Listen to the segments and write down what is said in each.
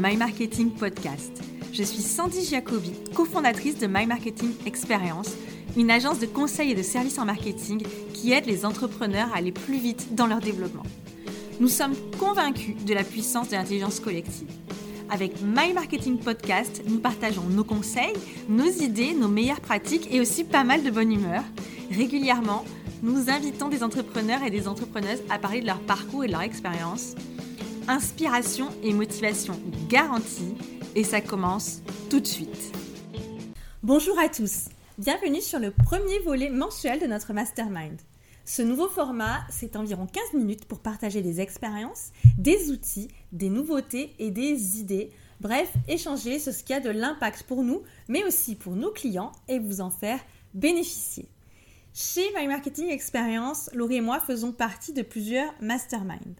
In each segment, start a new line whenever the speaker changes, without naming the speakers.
My Marketing Podcast. Je suis Sandy Jacobi, cofondatrice de My Marketing Experience, une agence de conseil et de services en marketing qui aide les entrepreneurs à aller plus vite dans leur développement. Nous sommes convaincus de la puissance de l'intelligence collective. Avec My Marketing Podcast, nous partageons nos conseils, nos idées, nos meilleures pratiques et aussi pas mal de bonne humeur. Régulièrement, nous invitons des entrepreneurs et des entrepreneuses à parler de leur parcours et de leur expérience. Inspiration et motivation garantie et ça commence tout de suite. Bonjour à tous, bienvenue sur le premier volet mensuel de notre mastermind. Ce nouveau format, c'est environ 15 minutes pour partager des expériences, des outils, des nouveautés et des idées. Bref, échanger sur ce qui a de l'impact pour nous, mais aussi pour nos clients et vous en faire bénéficier. Chez My Marketing Experience, Laurie et moi faisons partie de plusieurs masterminds.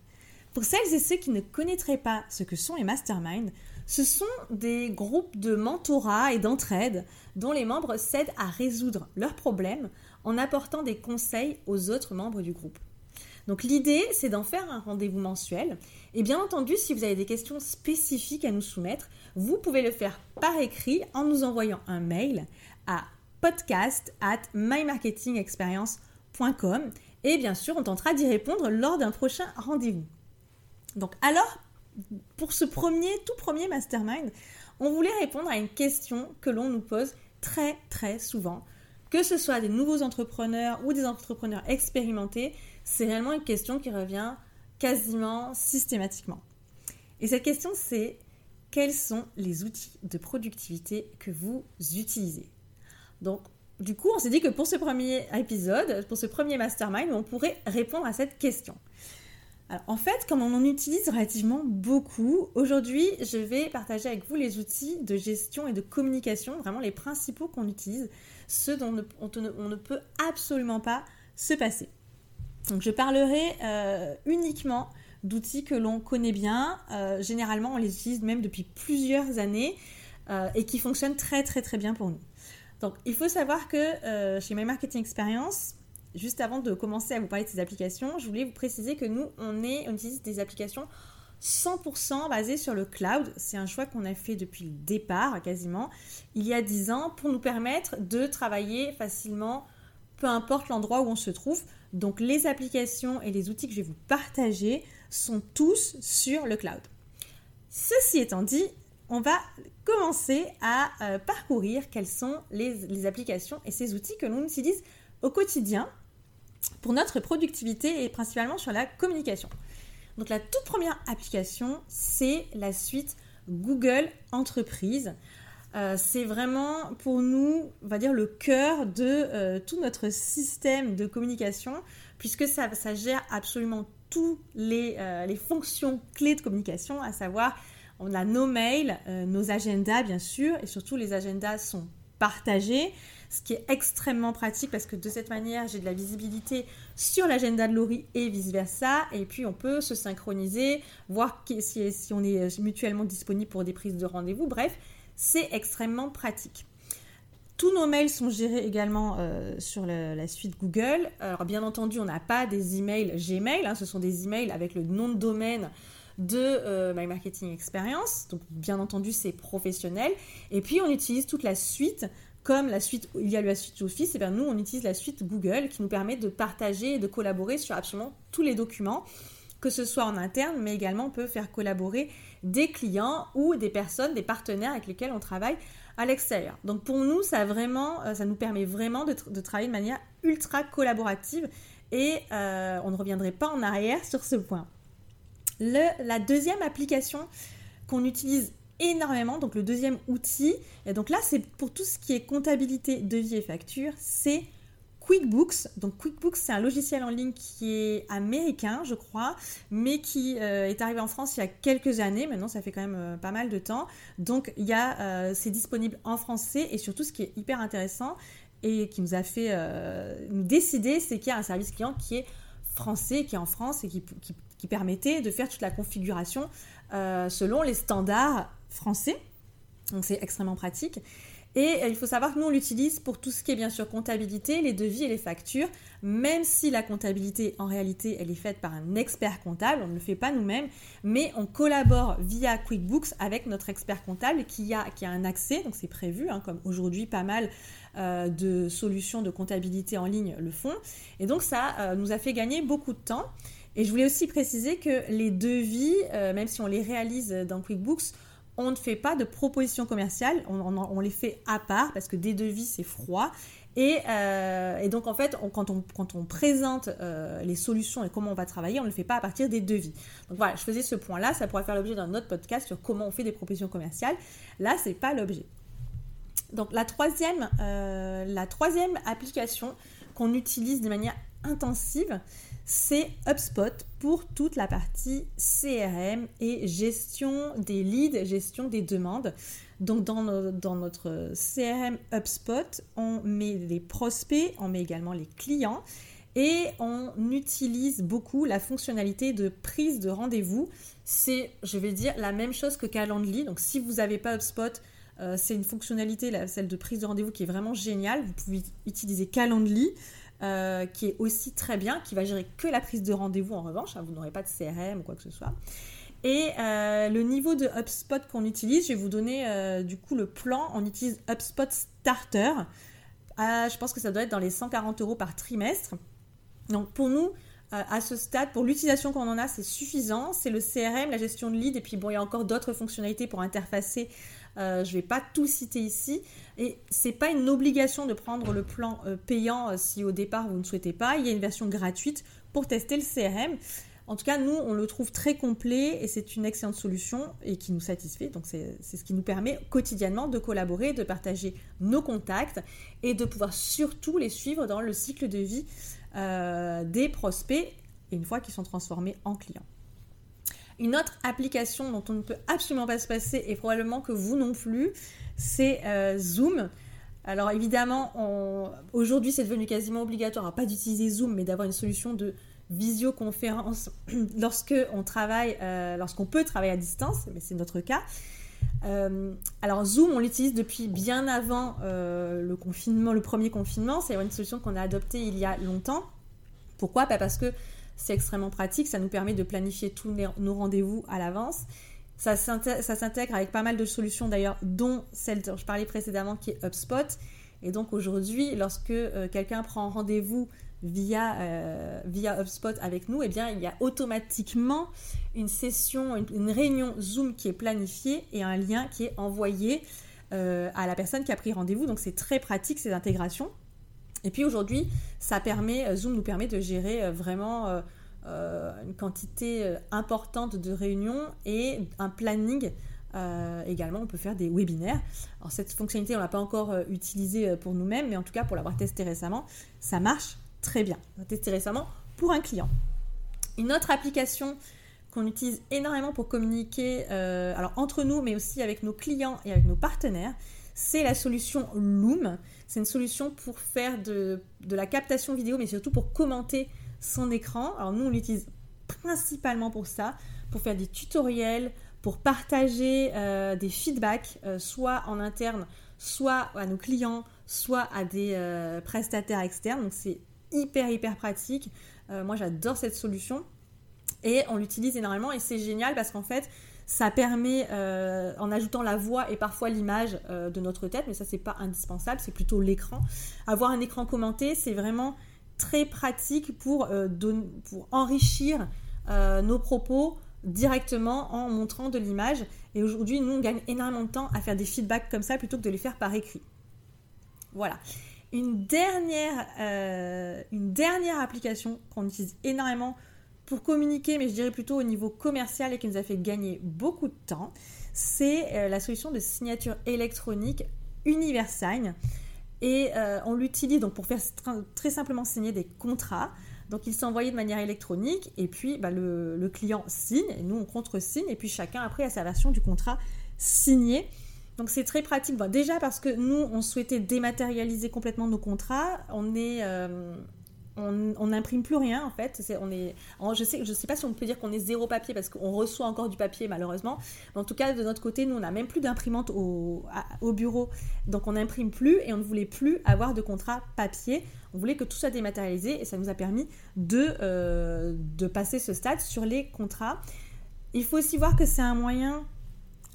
Pour celles et ceux qui ne connaîtraient pas ce que sont les masterminds, ce sont des groupes de mentorat et d'entraide dont les membres s'aident à résoudre leurs problèmes en apportant des conseils aux autres membres du groupe. Donc l'idée, c'est d'en faire un rendez-vous mensuel. Et bien entendu, si vous avez des questions spécifiques à nous soumettre, vous pouvez le faire par écrit en nous envoyant un mail à podcast at mymarketingexperience.com et bien sûr, on tentera d'y répondre lors d'un prochain rendez-vous. Donc alors, pour ce premier, tout premier mastermind, on voulait répondre à une question que l'on nous pose très très souvent. Que ce soit des nouveaux entrepreneurs ou des entrepreneurs expérimentés, c'est réellement une question qui revient quasiment systématiquement. Et cette question, c'est quels sont les outils de productivité que vous utilisez? Donc, du coup, on s'est dit que pour ce premier épisode, pour ce premier mastermind, on pourrait répondre à cette question. En fait, comme on en utilise relativement beaucoup, aujourd'hui, je vais partager avec vous les outils de gestion et de communication, vraiment les principaux qu'on utilise, ceux dont on, ne, peut absolument pas se passer. Donc, je parlerai euh, uniquement d'outils que l'on connaît bien. Euh, généralement, on les utilise même depuis plusieurs années euh, et qui fonctionnent très, très, très bien pour nous. Donc, il faut savoir que chez My Marketing Experience, juste avant de commencer à vous parler de ces applications, je voulais vous préciser que nous, on, utilise des applications 100% basées sur le cloud. C'est un choix qu'on a fait depuis le départ, quasiment, il y a 10 ans, pour nous permettre de travailler facilement, peu importe l'endroit où on se trouve. Donc, les applications et les outils que je vais vous partager sont tous sur le cloud. Ceci étant dit, on va commencer à euh, parcourir quelles sont les, applications et ces outils que l'on utilise au quotidien pour notre productivité et principalement sur la communication. Donc la toute première application, c'est la suite Google Entreprise. Euh, c'est vraiment pour nous, on va dire, le cœur de euh, tout notre système de communication, puisque ça, gère absolument toutes les, les, fonctions clés de communication, à savoir on a nos mails, euh, nos agendas bien sûr, et surtout les agendas sont partagés, ce qui est extrêmement pratique parce que de cette manière, j'ai de la visibilité sur l'agenda de Laurie et vice-versa, et puis on peut se synchroniser, voir si, on est euh, mutuellement disponible pour des prises de rendez-vous, bref, c'est extrêmement pratique. Tous nos mails sont gérés également euh, sur la suite Google. Alors bien entendu, on n'a pas des emails Gmail, hein, ce sont des emails avec le nom de domaine de euh, My Marketing Experience. Donc, bien entendu, c'est professionnel. Et puis, on utilise toute la suite. Comme la suite, il y a la suite Office, et bien nous, on utilise la suite Google qui nous permet de partager et de collaborer sur absolument tous les documents, que ce soit en interne, mais également on peut faire collaborer des clients ou des personnes, des partenaires avec lesquels on travaille à l'extérieur. Donc pour nous, ça, vraiment, euh, ça nous permet vraiment de, travailler de manière ultra collaborative et euh, on ne reviendrait pas en arrière sur ce point la deuxième application qu'on utilise énormément, donc le deuxième outil, et donc là c'est pour tout ce qui est comptabilité, devis et facture, c'est QuickBooks. Donc QuickBooks, c'est un logiciel en ligne qui est américain, je crois, mais qui euh, est arrivé en France il y a quelques années. Maintenant, ça fait quand même euh, pas mal de temps. Donc, euh, c'est disponible en français et surtout, ce qui est hyper intéressant et qui nous a fait nous décider, c'est qu'il y a un service client qui est français, qui est en France et qui, qui permettait de faire toute la configuration euh, selon les standards français. Donc c'est extrêmement pratique. Et il faut savoir que nous, on l'utilise pour tout ce qui est bien sûr comptabilité, les devis et les factures, même si la comptabilité, en réalité, elle est faite par un expert comptable, on ne le fait pas nous-mêmes, mais on collabore via QuickBooks avec notre expert comptable qui a, qui a un accès, donc c'est prévu, hein, comme aujourd'hui pas mal euh, de solutions de comptabilité en ligne le font. Et donc ça euh, nous a fait gagner beaucoup de temps. Et je voulais aussi préciser que les devis, euh, même si on les réalise dans QuickBooks, on ne fait pas de propositions commerciales, on, les fait à part parce que des devis c'est froid. Et, euh, donc en fait, quand, on, présente euh, les solutions et comment on va travailler, on ne le fait pas à partir des devis. Donc voilà, je faisais ce point-là, ça pourrait faire l'objet d'un autre podcast sur comment on fait des propositions commerciales. Là, c'est pas l'objet. Donc la troisième, la troisième application qu'on utilise de manière intensive, c'est HubSpot pour toute la partie CRM et gestion des leads, gestion des demandes. Donc dans, notre CRM HubSpot, on met les prospects, on met également les clients et on utilise beaucoup la fonctionnalité de prise de rendez-vous. C'est, je vais dire, la même chose que Calendly. Donc si vous n'avez pas HubSpot, euh, c'est une fonctionnalité, celle de prise de rendez-vous qui est vraiment géniale. Vous pouvez utiliser Calendly. Euh, qui est aussi très bien, qui va gérer que la prise de rendez-vous en revanche, hein, vous n'aurez pas de CRM ou quoi que ce soit. Et euh, le niveau de HubSpot qu'on utilise, je vais vous donner euh, du coup le plan. On utilise HubSpot Starter. je pense que ça doit être dans les 140 euros par trimestre. Donc pour nous, à ce stade, pour l'utilisation qu'on en a, c'est suffisant. C'est le CRM, la gestion de lead, et puis bon, il y a encore d'autres fonctionnalités pour interfacer euh, je ne vais pas tout citer ici. Et c'est pas une obligation de prendre le plan euh, payant euh, si au départ vous ne souhaitez pas. Il y a une version gratuite pour tester le CRM. En tout cas, nous, on le trouve très complet et c'est une excellente solution et qui nous satisfait. Donc, c'est ce qui nous permet quotidiennement de collaborer, de partager nos contacts et de pouvoir surtout les suivre dans le cycle de vie des prospects une fois qu'ils sont transformés en clients. Une autre application dont on ne peut absolument pas se passer, et probablement que vous non plus, c'est euh, Zoom. Alors évidemment, aujourd'hui c'est devenu quasiment obligatoire, pas d'utiliser Zoom, mais d'avoir une solution de visioconférence lorsque on travaille, euh, lorsqu'on peut travailler à distance, mais c'est notre cas. Euh, alors Zoom, on l'utilise depuis bien avant le confinement, le premier confinement. C'est une solution qu'on a adoptée il y a longtemps. Pourquoi? Parce que c'est extrêmement pratique, ça nous permet de planifier tous nos rendez-vous à l'avance. Ça s'intègre avec pas mal de solutions d'ailleurs, dont celle dont je parlais précédemment qui est HubSpot. Et donc aujourd'hui, lorsque euh, quelqu'un prend rendez-vous via, euh, via HubSpot avec nous, eh bien, il y a automatiquement une session, une, réunion Zoom qui est planifiée et un lien qui est envoyé euh, à la personne qui a pris rendez-vous. Donc c'est très pratique ces intégrations. Et puis aujourd'hui, euh, Zoom nous permet de gérer euh, vraiment euh, une quantité importante de réunions et un planning. également, on peut faire des webinaires. Alors cette fonctionnalité, on ne l'a pas encore utilisée pour nous-mêmes, mais en tout cas pour l'avoir testé récemment, ça marche très bien. On testé récemment pour un client. Une autre application qu'on utilise énormément pour communiquer, entre nous, mais aussi avec nos clients et avec nos partenaires, c'est la solution Loom. C'est une solution pour faire de, la captation vidéo, mais surtout pour commenter son écran. Alors nous, on l'utilise principalement pour ça, pour faire des tutoriels, pour partager euh, des feedbacks, euh, soit en interne, soit à nos clients, soit à des euh, prestataires externes. Donc c'est hyper, hyper pratique. moi, j'adore cette solution. Et on l'utilise énormément et c'est génial parce qu'en fait, ça permet, euh, en ajoutant la voix et parfois l'image euh, de notre tête, mais ça c'est pas indispensable, c'est plutôt l'écran. Avoir un écran commenté, c'est vraiment très pratique pour, euh, pour enrichir nos propos directement en montrant de l'image. Et aujourd'hui, nous, on gagne énormément de temps à faire des feedbacks comme ça plutôt que de les faire par écrit. Voilà. Une dernière, une dernière application qu'on utilise énormément pour communiquer, mais je dirais plutôt au niveau commercial et qui nous a fait gagner beaucoup de temps, c'est euh, la solution de signature électronique Universign. Et euh, on l'utilise donc pour faire très simplement signer des contrats. Donc il envoyé de manière électronique et puis bah, le, client signe et nous on contre-signe et puis chacun après a sa version du contrat signé. Donc c'est très pratique. déjà parce que nous on souhaitait dématérialiser complètement nos contrats. On est, euh, on n'imprime plus rien en fait. je sais, je sais pas si on peut dire qu'on est zéro papier parce qu'on reçoit encore du papier malheureusement. Mais en tout cas, de notre côté, nous on n'a même plus d'imprimante au, au, bureau, donc on n'imprime plus et on ne voulait plus avoir de contrat papier. On voulait que tout soit dématérialisé et ça nous a permis de, euh, passer ce stade sur les contrats. Il faut aussi voir que c'est un moyen,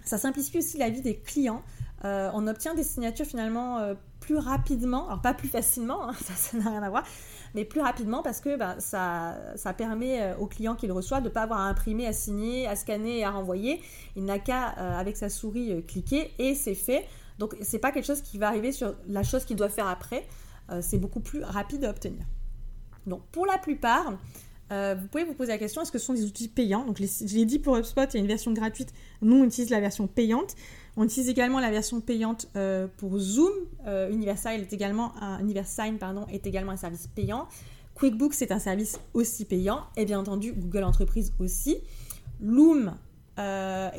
ça simplifie aussi la vie des clients. Euh, on obtient des signatures finalement euh, plus rapidement, alors pas plus facilement, hein, ça n'a rien à voir, mais plus rapidement parce que bah, ça, ça, permet euh, au client qui le reçoit de ne pas avoir à imprimer, à signer, à scanner et à renvoyer. Il n'a qu'à, avec sa souris, cliquer et c'est fait. Donc c'est pas quelque chose qui va arriver sur la chose qu'il doit faire après. c'est beaucoup plus rapide à obtenir. Donc pour la plupart, vous pouvez vous poser la question est-ce que ce sont des outils payants Donc je l'ai dit pour HubSpot, il y a une version gratuite. Nous, on utilise la version payante. On utilise également la version payante euh, pour Zoom. Euh, Universal est également un, Universign pardon, est également un service payant. QuickBooks c'est un service aussi payant. Et bien entendu, Google Entreprise aussi. Loom euh,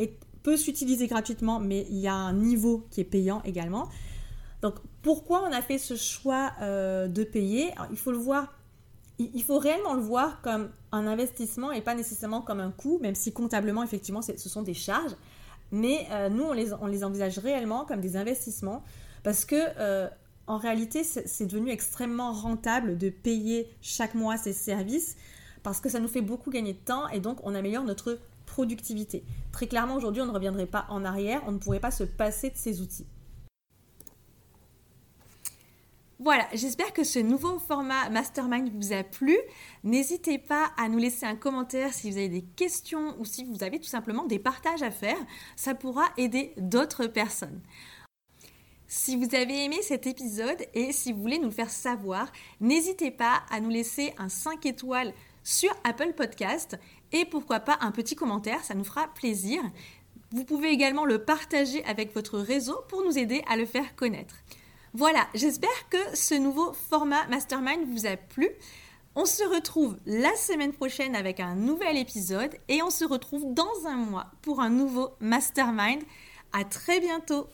peut s'utiliser gratuitement, mais il y a un niveau qui est payant également. Donc pourquoi on a fait ce choix de payer? Il faut le voir il faut réellement le voir comme un investissement et pas nécessairement comme un coût, même si comptablement, effectivement, ce sont des charges. Mais euh, nous, on les, envisage réellement comme des investissements parce que euh, en réalité, c'est devenu extrêmement rentable de payer chaque mois ces services parce que ça nous fait beaucoup gagner de temps et donc on améliore notre productivité. Très clairement, aujourd'hui, on ne reviendrait pas en arrière, on ne pourrait pas se passer de ces outils. Voilà, j'espère que ce nouveau format Mastermind vous a plu. N'hésitez pas à nous laisser un commentaire si vous avez des questions ou si vous avez tout simplement des partages à faire. Ça pourra aider d'autres personnes. Si vous avez aimé cet épisode et si vous voulez nous le faire savoir, n'hésitez pas à nous laisser un 5 étoiles sur Apple Podcast et pourquoi pas un petit commentaire, ça nous fera plaisir. Vous pouvez également le partager avec votre réseau pour nous aider à le faire connaître. Voilà, j'espère que ce nouveau format Mastermind vous a plu. On se retrouve la semaine prochaine avec un nouvel épisode et on se retrouve dans un mois pour un nouveau Mastermind. À très bientôt